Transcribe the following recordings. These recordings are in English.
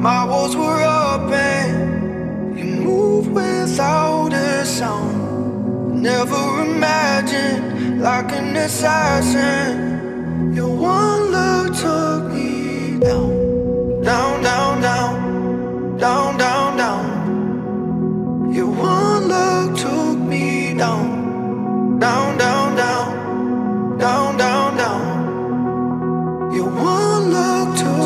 My walls were up and You moved without a sound. Never imagined, like an assassin. Your one look took me down, down, down, down, down, down, down. Your one look took me down, down, down, down, down, down, down. Your one look took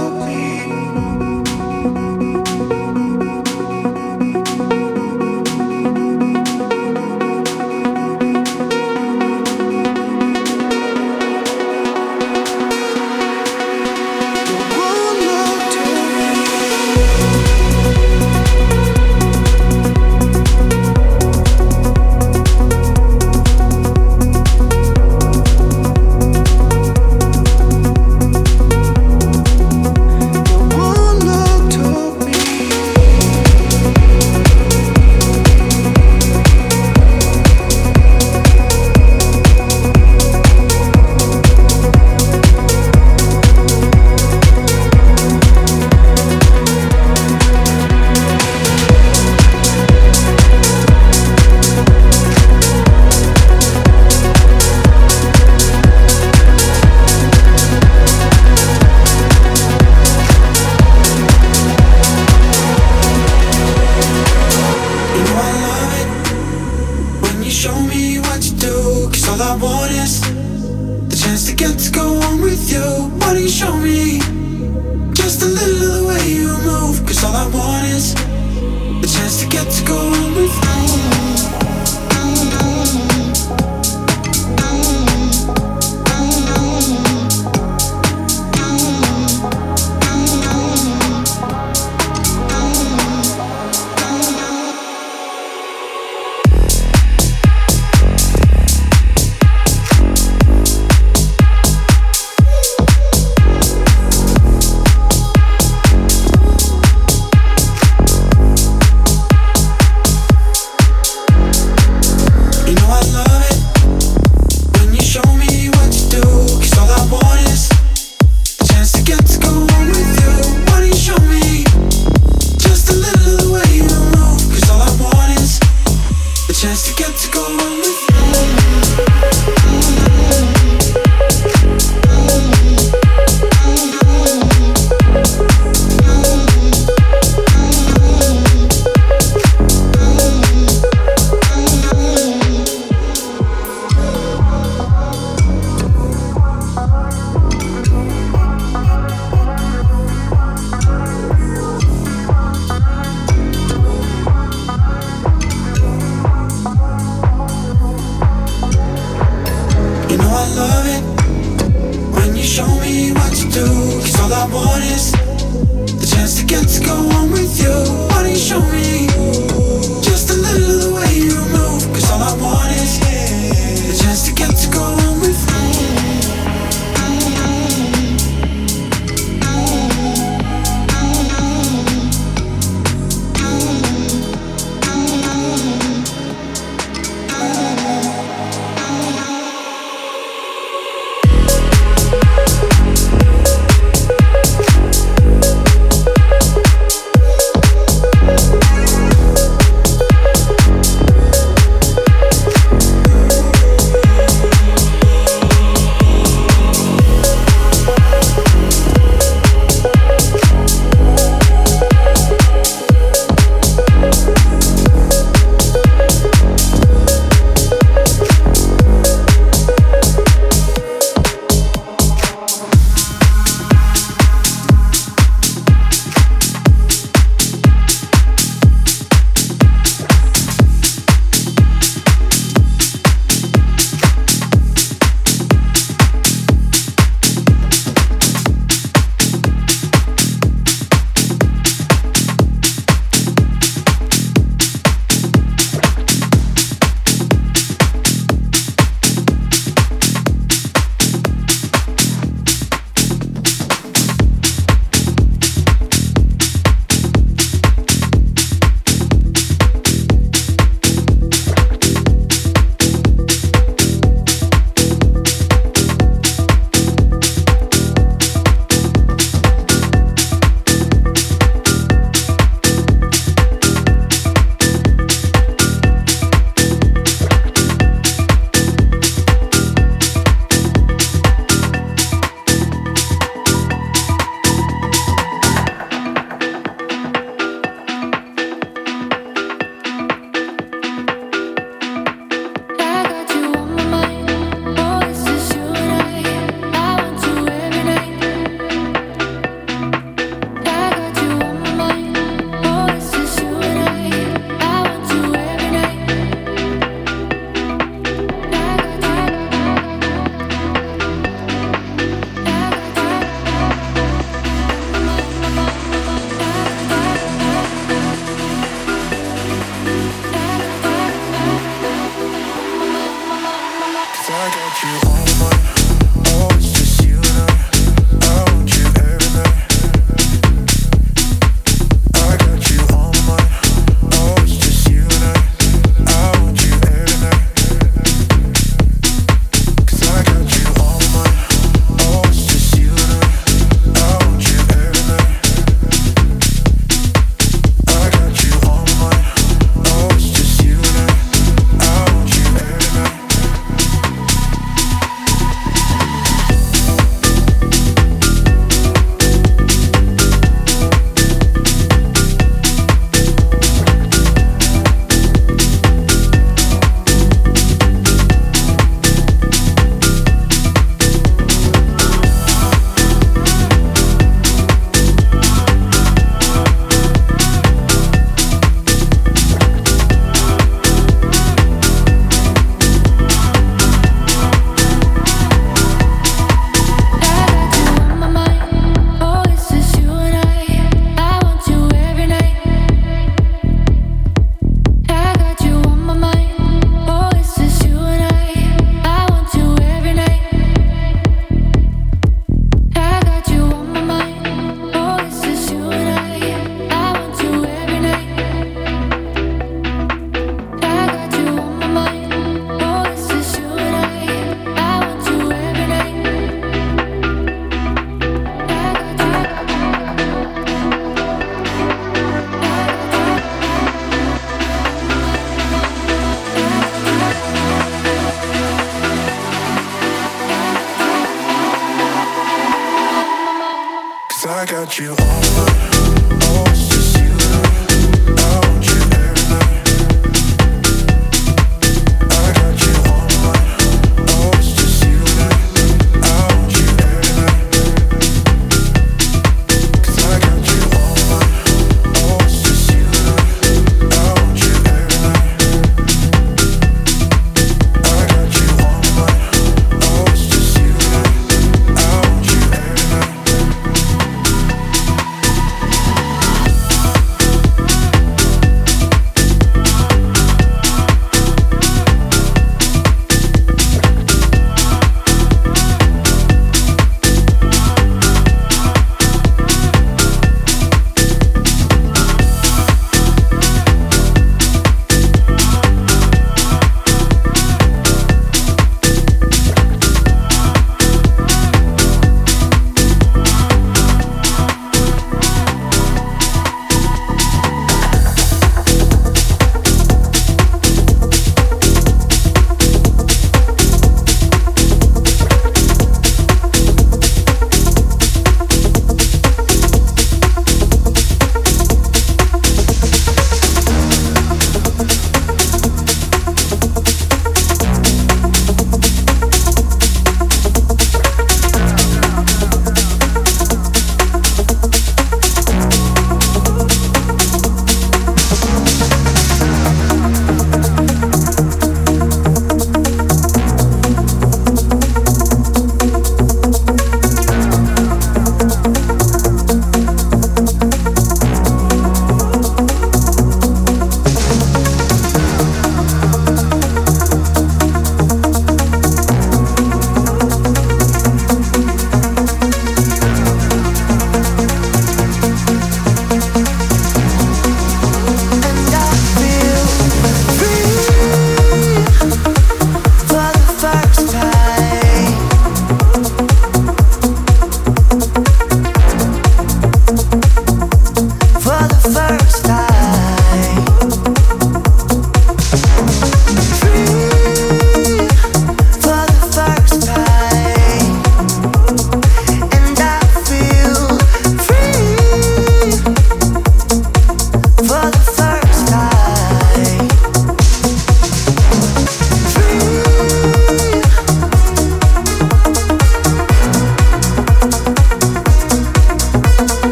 got you on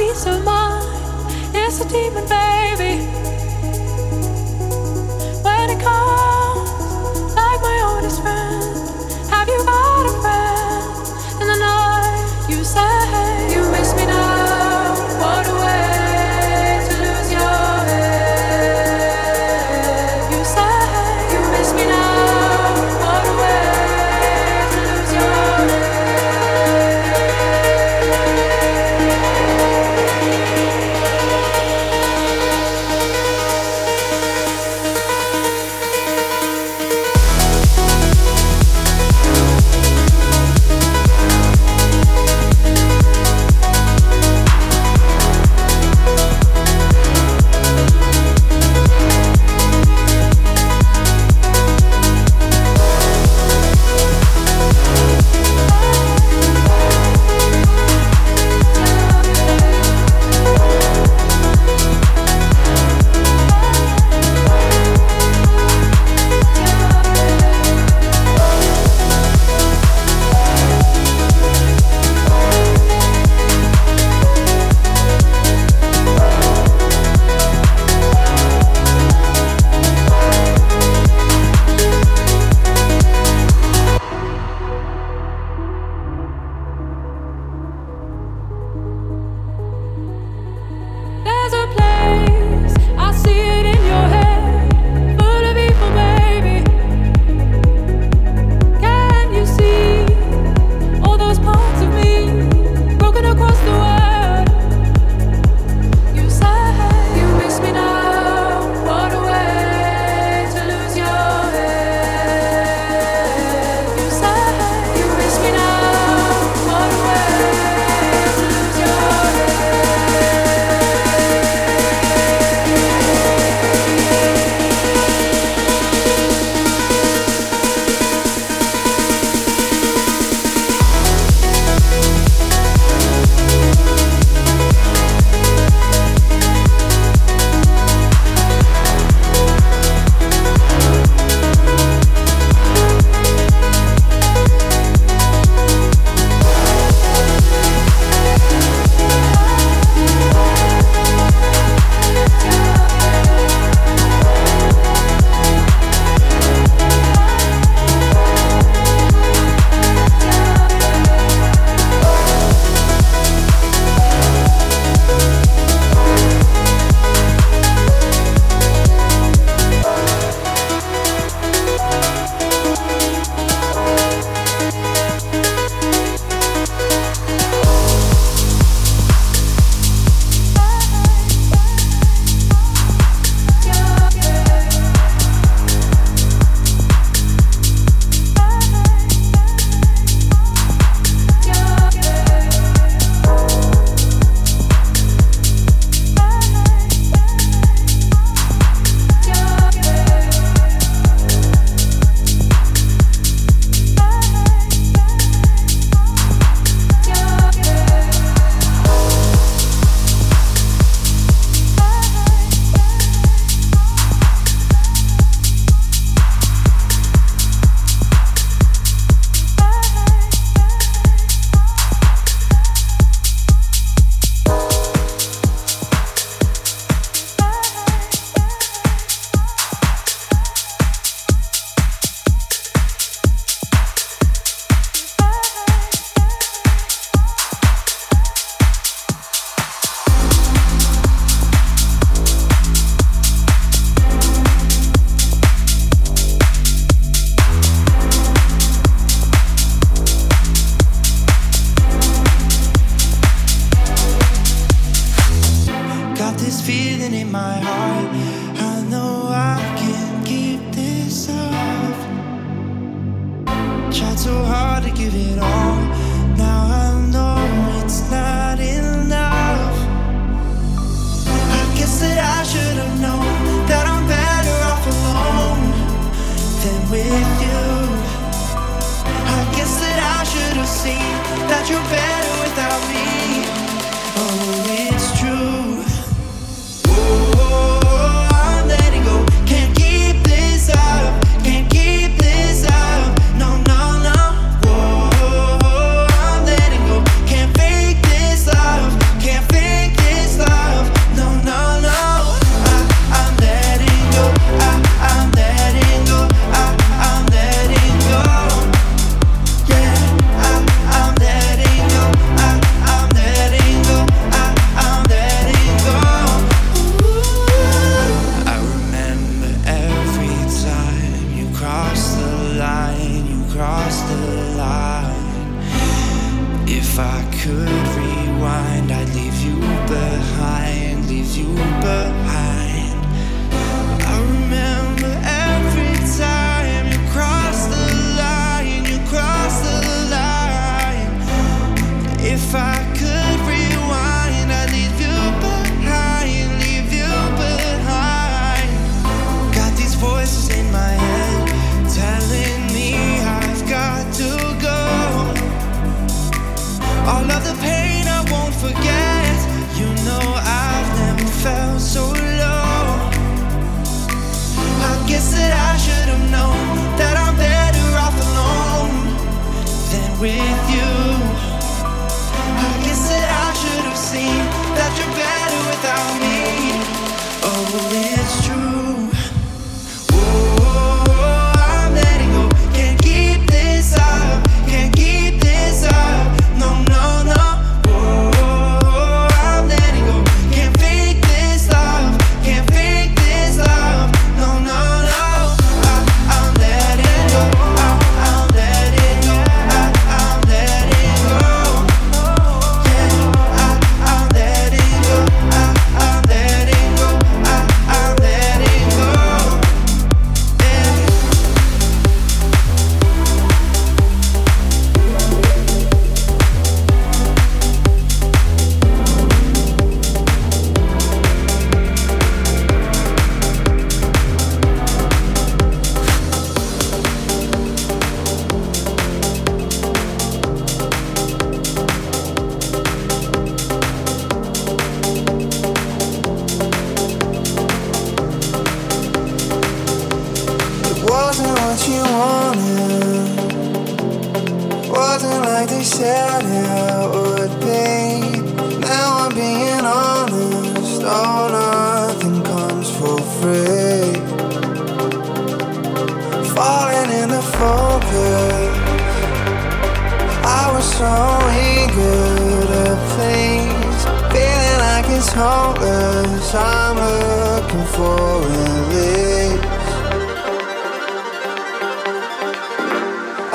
peace of mind. It's a demon, baby.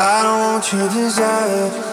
I don't want your desire.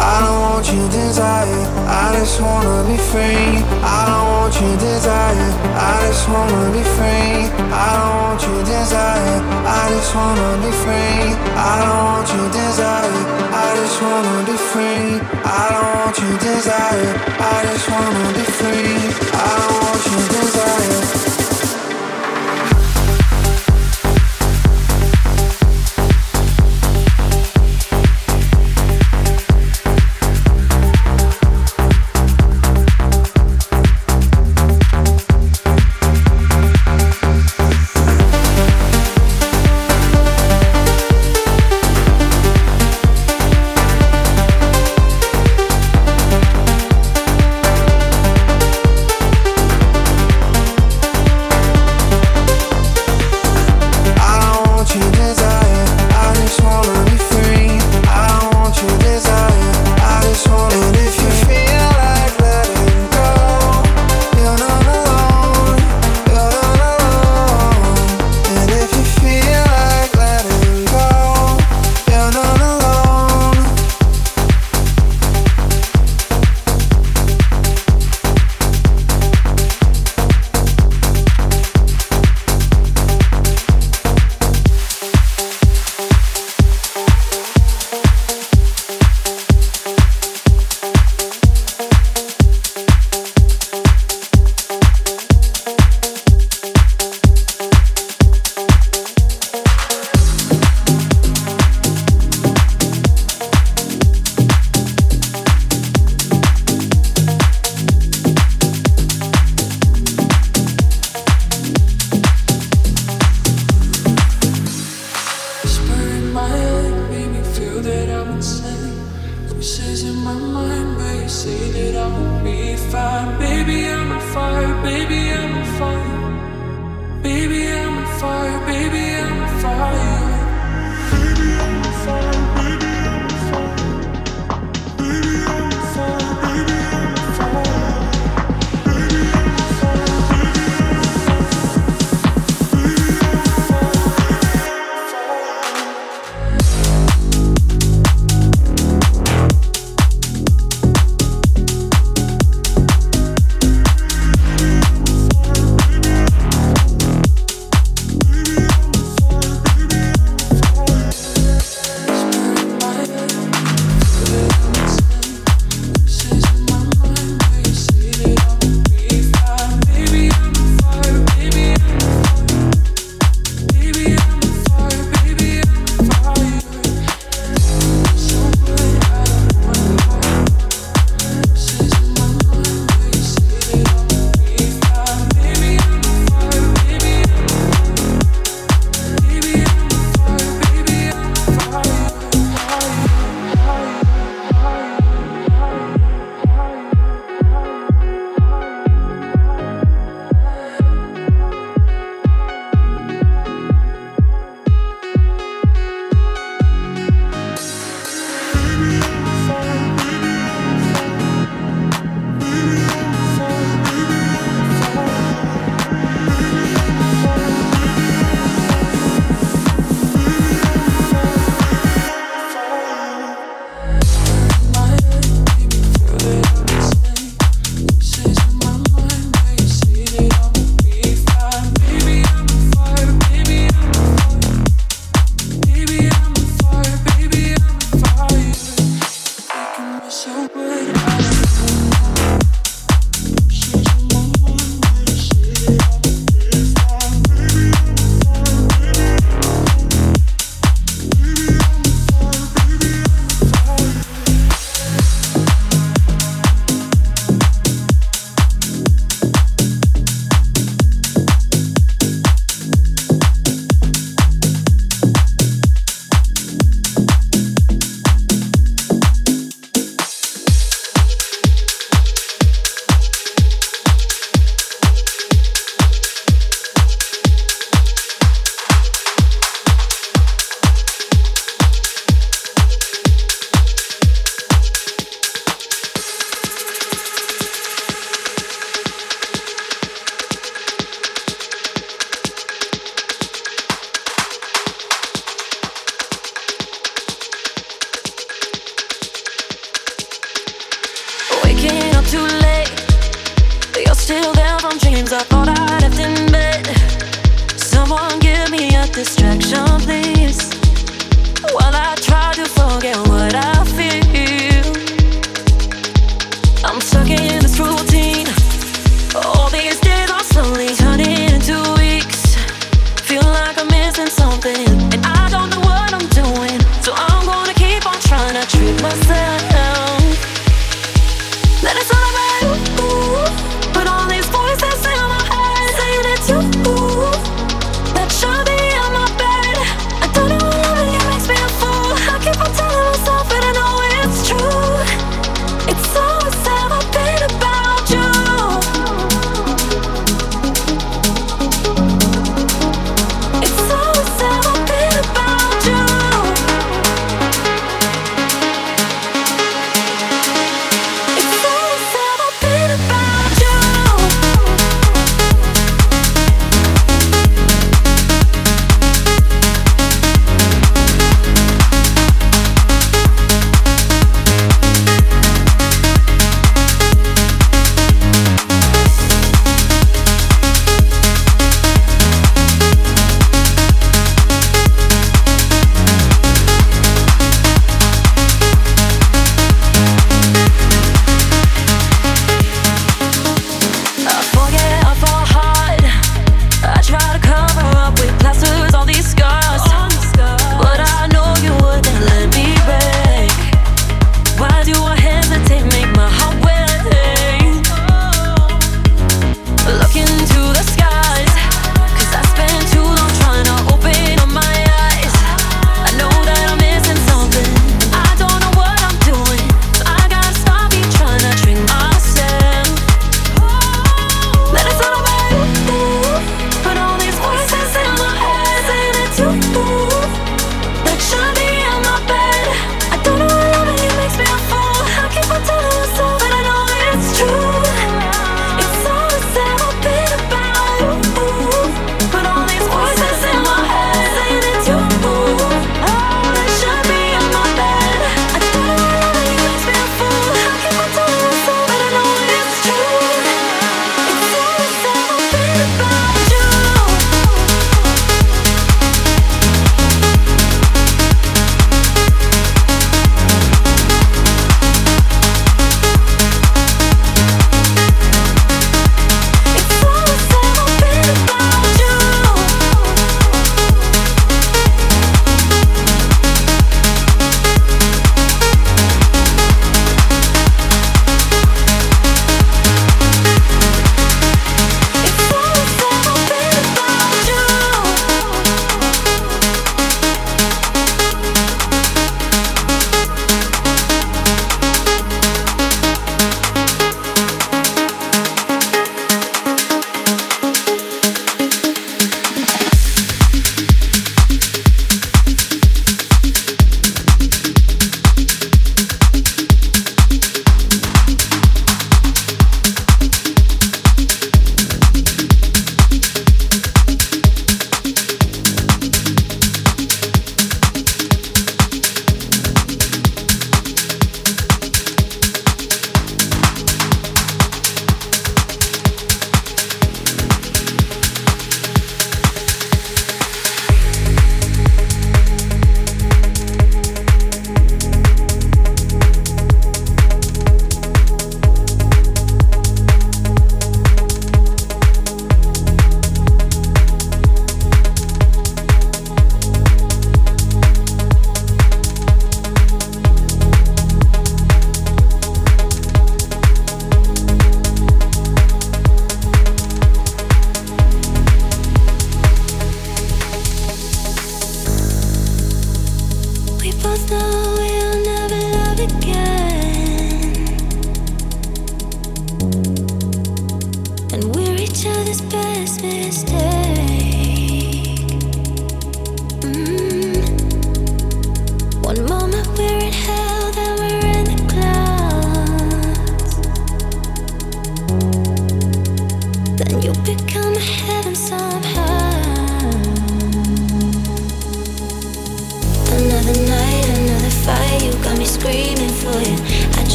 I don't want your desire, I just wanna be free. I don't want your desire, I just wanna be free. I don't want your desire, I just wanna be free. I don't want your desire, I just wanna be free. I don't want your desire, desire.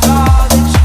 Done